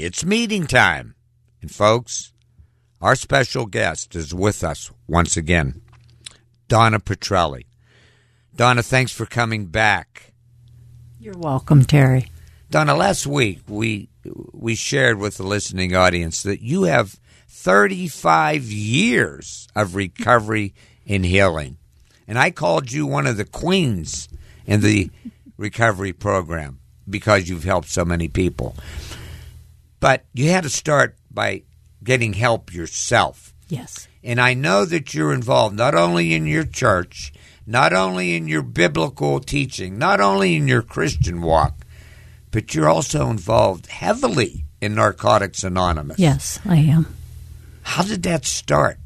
It's meeting time. And folks, our special guest is with us once again, Donna Petrelli. Donna, thanks for coming back. You're welcome, Terry. Donna, last week we we shared with the listening audience that you have 35 years of recovery and healing. And I called you one of the queens in the recovery program because you've helped so many people. But you had to start by getting help yourself. Yes. And I know that you're involved not only in your church, not only in your biblical teaching, not only in your Christian walk, but you're also involved heavily in Narcotics Anonymous. Yes, I am. How did that start?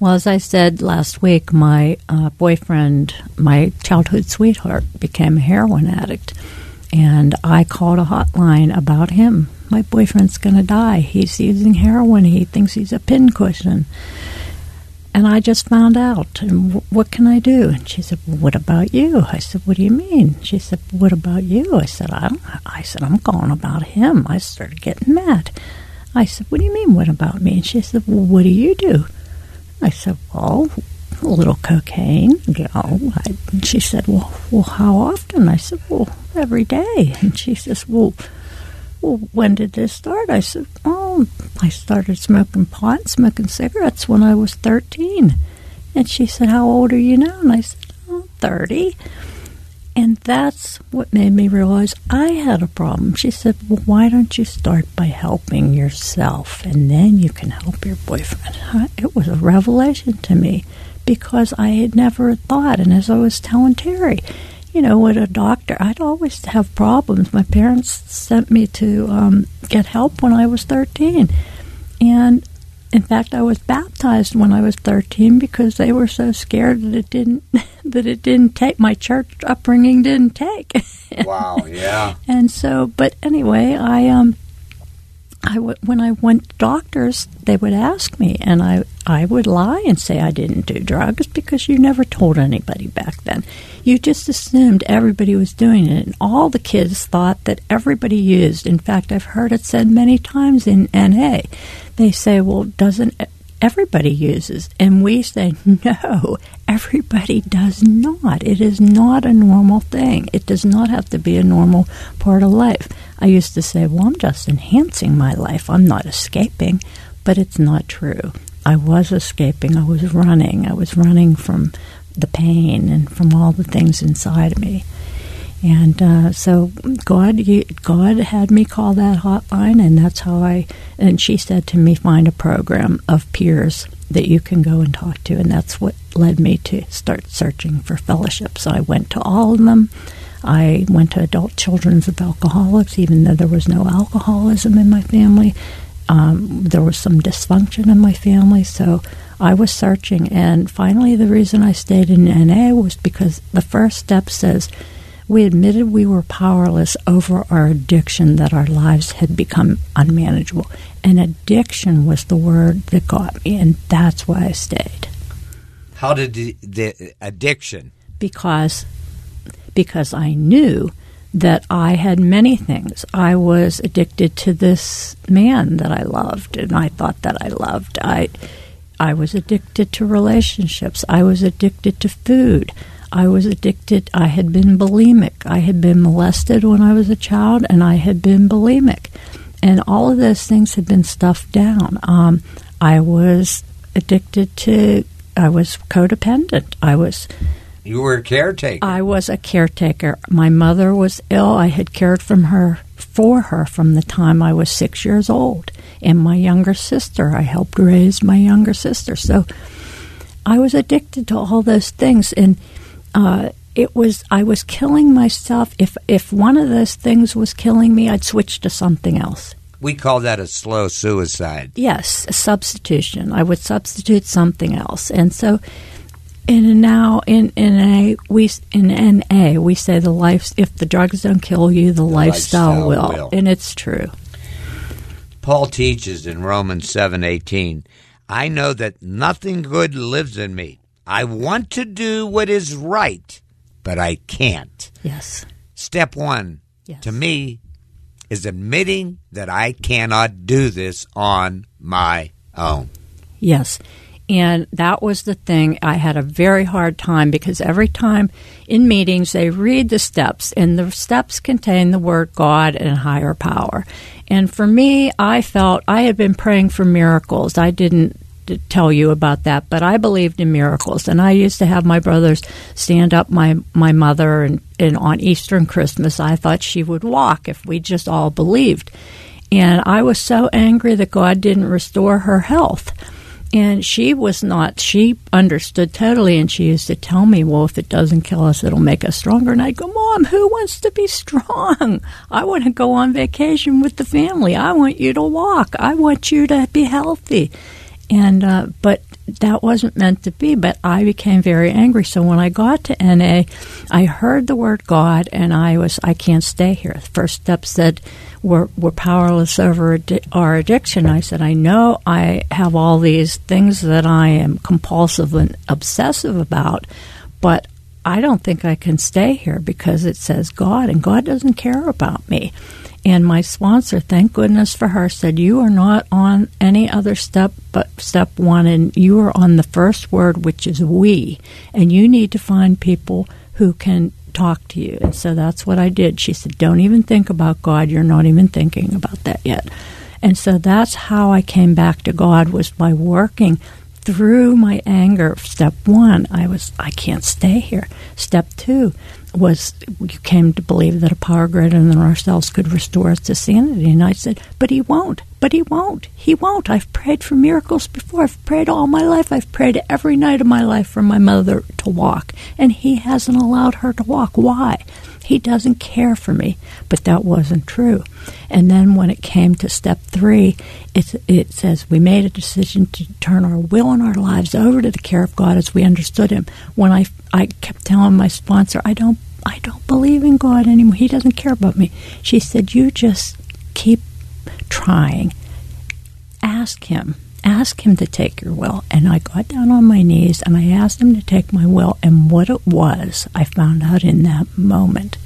Well, as I said last week, my uh, boyfriend, my childhood sweetheart, became a heroin addict. And I called a hotline about him. My boyfriend's going to die. He's using heroin. He thinks he's a pincushion. And I just found out. And w- what can I do? And she said, well, "What about you?" I said, "What do you mean?" She said, "What about you?" I said, "I don't." I said, "I'm calling about him." I started getting mad. I said, "What do you mean? What about me?" And she said, "Well, what do you do?" I said, "Well, a little cocaine, you know." I, she said, "Well, well, how often?" I said, "Well, every day." And she says, "Well." Well, when did this start? I said, Oh, I started smoking pot, smoking cigarettes when I was 13. And she said, How old are you now? And I said, Oh, 30. And that's what made me realize I had a problem. She said, Well, why don't you start by helping yourself and then you can help your boyfriend? It was a revelation to me because I had never thought. And as I was telling Terry, you know, with a doctor, I'd always have problems. My parents sent me to um, get help when I was 13. And in fact, I was baptized when I was 13 because they were so scared that it didn't that it didn't take my church upbringing didn't take. Wow, yeah. and so, but anyway, I um I w- when I went to doctors, they would ask me, and I, I would lie and say I didn't do drugs because you never told anybody back then. You just assumed everybody was doing it, and all the kids thought that everybody used. In fact, I've heard it said many times in NA. They say, well, doesn't everybody uses? And we say, no, everybody does not. It is not a normal thing. It does not have to be a normal part of life. I used to say, well, I'm just enhancing my life. I'm not escaping. But it's not true. I was escaping. I was running. I was running from the pain and from all the things inside of me. And uh, so God, God had me call that hotline, and that's how I. And she said to me, find a program of peers that you can go and talk to, and that's what led me to start searching for fellowships. I went to all of them. I went to Adult Children's of Alcoholics, even though there was no alcoholism in my family. Um, there was some dysfunction in my family, so I was searching. And finally, the reason I stayed in NA was because the first step says we admitted we were powerless over our addiction, that our lives had become unmanageable. And addiction was the word that got me, and that's why I stayed. How did the, the addiction? Because because I knew that I had many things. I was addicted to this man that I loved and I thought that I loved. I I was addicted to relationships. I was addicted to food. I was addicted. I had been bulimic. I had been molested when I was a child, and I had been bulimic. And all of those things had been stuffed down. Um, I was addicted to, I was codependent. I was. You were a caretaker. I was a caretaker. My mother was ill. I had cared from her for her from the time I was six years old. And my younger sister, I helped raise my younger sister. So I was addicted to all those things. And uh, it was I was killing myself. If if one of those things was killing me, I'd switch to something else. We call that a slow suicide. Yes, a substitution. I would substitute something else, and so in now in in a we in NA we say the life if the drugs don't kill you, the, lifestyle, lifestyle will. will. and it's true. Paul teaches in Romans 7:18, I know that nothing good lives in me. I want to do what is right, but I can't. Yes, Step 1 Yes. to me is admitting that I cannot do this on my own. Yes. And that was the thing. I had a very hard time because every time in meetings they read the steps, and the steps contain the word God and higher power. And for me, I felt I had been praying for miracles. I didn't tell you about that, but I believed in miracles. And I used to have my brothers stand up my, my mother, and, and on Easter and Christmas, I thought she would walk if we just all believed. And I was so angry that God didn't restore her health. And she was not, she understood totally, and she used to tell me, Well, if it doesn't kill us, it'll make us stronger. And I'd go, Mom, who wants to be strong? I want to go on vacation with the family. I want you to walk. I want you to be healthy. And, uh, but that wasn't meant to be, but I became very angry. So when I got to NA, I heard the word God, and I was, I can't stay here. The first step said, we're, we're powerless over addi- our addiction. I said, I know I have all these things that I am compulsive and obsessive about, but I don't think I can stay here because it says God, and God doesn't care about me. And my sponsor, thank goodness for her, said, You are not on any other step but step one, and you are on the first word, which is we. And you need to find people who can talk to you. And so that's what I did. She said, Don't even think about God. You're not even thinking about that yet. And so that's how I came back to God was by working through my anger. Step one, I was I can't stay here. Step two was you came to believe that a power greater than ourselves could restore us to sanity. And I said, But he won't. But he won't. He won't. I've prayed for miracles before. I've prayed all my life. I've prayed every night of my life for my mother to walk. And he hasn't allowed her to walk. Why? He doesn't care for me. But that wasn't true. And then when it came to step three, it, it says we made a decision to turn our will and our lives over to the care of God as we understood Him. When I, I kept telling my sponsor, I don't, I don't believe in God anymore. He doesn't care about me. She said, you just keep trying. Ask Him. Ask Him to take your will. And I got down on my knees and I asked Him to take my will. And what it was, I found out in that moment.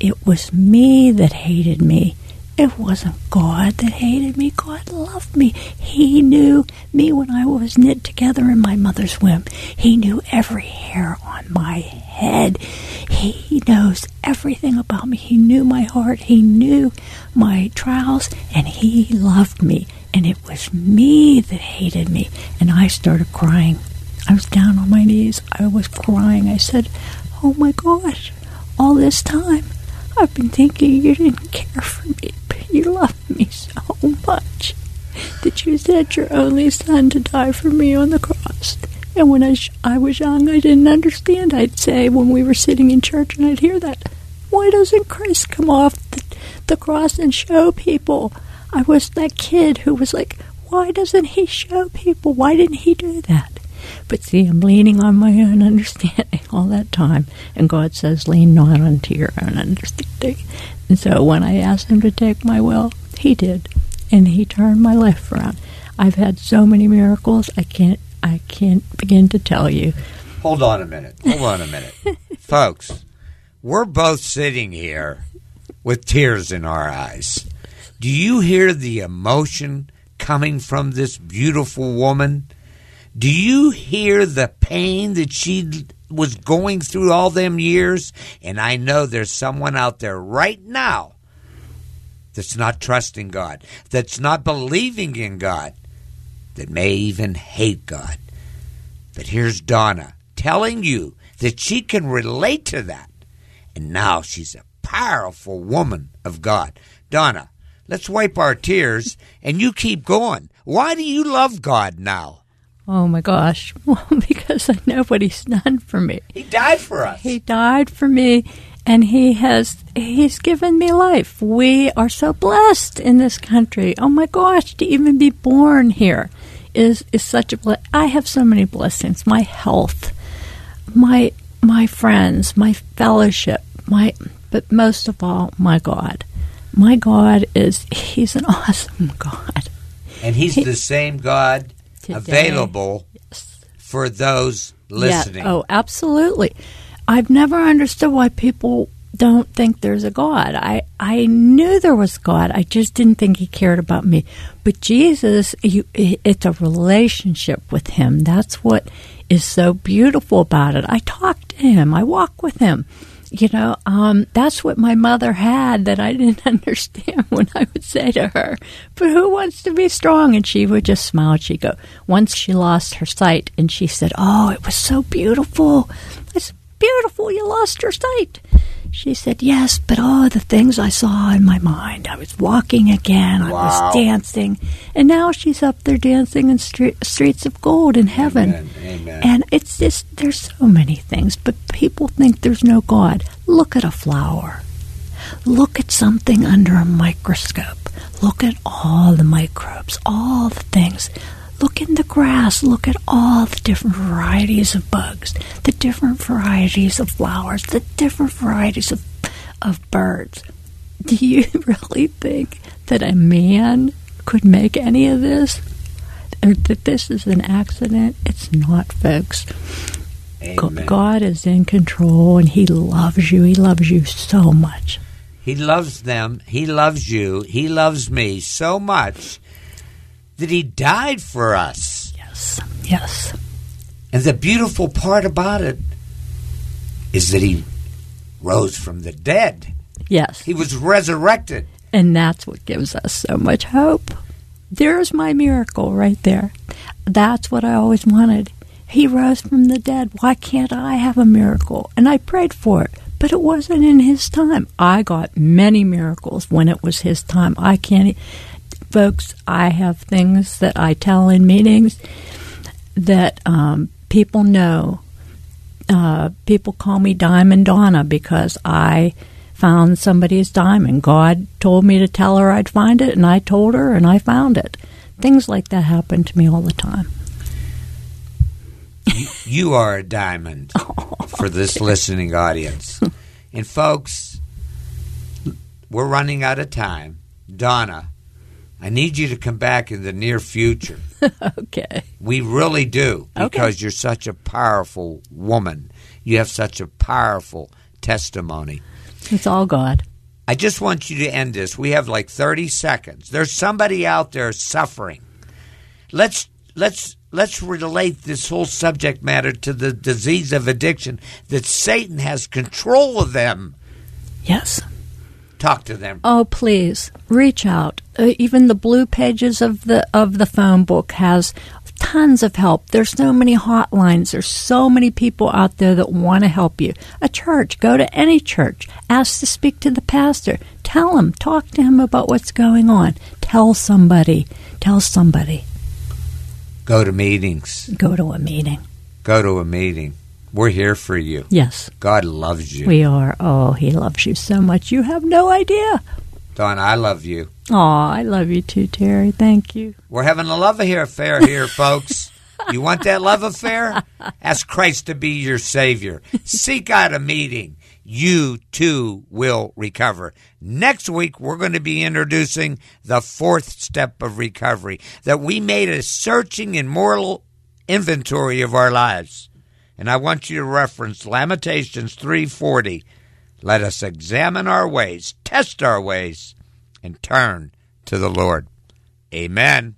It was me that hated me. It wasn't God that hated me. God loved me. He knew me when I was knit together in my mother's womb. He knew every hair on my head. He knows everything about me. He knew my heart. He knew my trials, and He loved me. And it was me that hated me. And I started crying. I was down on my knees. I was crying. I said, Oh my gosh, all this time I've been thinking you didn't care for me, but you loved me so much that you sent your only son to die for me on the cross. And when I, sh- I was young, I didn't understand. I'd say when we were sitting in church and I'd hear that, why doesn't Christ come off the, the cross and show people? I was that kid who was like, why doesn't he show people? Why didn't he do that? But see, I'm leaning on my own understanding all that time. And God says, lean not unto your own understanding. And so when I asked Him to take my will, He did. And He turned my life around. I've had so many miracles, I can't, I can't begin to tell you. Hold on a minute. Hold on a minute. Folks, we're both sitting here with tears in our eyes. Do you hear the emotion coming from this beautiful woman? Do you hear the pain that she was going through all them years? And I know there's someone out there right now that's not trusting God, that's not believing in God, that may even hate God. But here's Donna telling you that she can relate to that. And now she's a powerful woman of God. Donna, let's wipe our tears and you keep going. Why do you love God now? Oh my gosh. Well, because I know what He's done for me. He died for us. He died for me, and he has he's given me life. We are so blessed in this country. Oh my gosh, to even be born here is is such a ble- I have so many blessings. My health, my my friends, my fellowship, my but most of all, my God. My God is he's an awesome God. And he's the same God Today. available for those listening. Yeah. Oh, absolutely. I've never understood why people don't think there's a God. I, I knew there was God. I just didn't think he cared about me. But Jesus, you, it's a relationship with him. That's what is so beautiful about it. I talk to him. I walk with him. You know, um, that's what my mother had that I didn't understand when I would say to her, But who wants to be strong? And she would just smile. She'd go, Once she lost her sight and she said, Oh, it was so beautiful. I said, Beautiful, you lost your sight. She said, Yes, but all the things I saw in my mind. I was walking again, I Wow. was dancing. And now she's up there dancing in stre- streets of gold in heaven. Amen, amen. And it's just, there's so many things, but people think there's no God. Look at a flower. Look at something under a microscope. Look at all the microbes, all the things. Look in the grass. Look at all the different varieties of bugs, the different varieties of flowers, the different varieties of, of birds. Do you really think that a man could make any of this? Or that this is an accident? It's not, folks. Amen. God is in control and He loves you. He loves you so much. He loves them. He loves you. He loves me so much that he died for us. Yes, yes. And the beautiful part about it is that he rose from the dead. Yes. He was resurrected. And that's what gives us so much hope. There's my miracle right there. That's what I always wanted. He rose from the dead. Why can't I have a miracle? And I prayed for it, but it wasn't in His time. I got many miracles when it was His time. I can't. Folks, I have things that I tell in meetings that um, people know. Uh, people call me Diamond Donna because I found somebody's diamond. God told me to tell her I'd find it, and I told her, and I found it. Things like that happen to me all the time. You are a diamond for this listening audience. And folks, we're running out of time. Donna, I need you to come back in the near future. Okay. We really do Okay. because you're such a powerful woman. You have such a powerful testimony. It's all God. I just want you to end this. We have like 30 seconds. There's somebody out there suffering. Let's let's let's relate this whole subject matter to the disease of addiction that Satan has control of them. Yes. Talk to them. Oh, please reach out. Uh, even the blue pages of the of the phone book has tons of help. There's so many hotlines. There's so many people out there that want to help you. A church, go to any church. Ask to speak to the pastor. Tell him, talk to him about what's going on. Tell somebody. Tell somebody. Go to meetings. Go to a meeting. Go to a meeting. We're here for you. Yes, God loves you. we are. Oh, he loves you so much. You have no idea. Don, I love you. Oh, I love you too, Terry. Thank you. We're having a love affair here, folks. You want that love affair? Ask Christ to be your Savior. Seek out a meeting. You too will recover. Next week, we're going to be introducing the fourth step of recovery that we made a searching and moral inventory of our lives. And I want you to reference Lamentations 3:40. Let us examine our ways, test our ways, and turn to the Lord. Amen.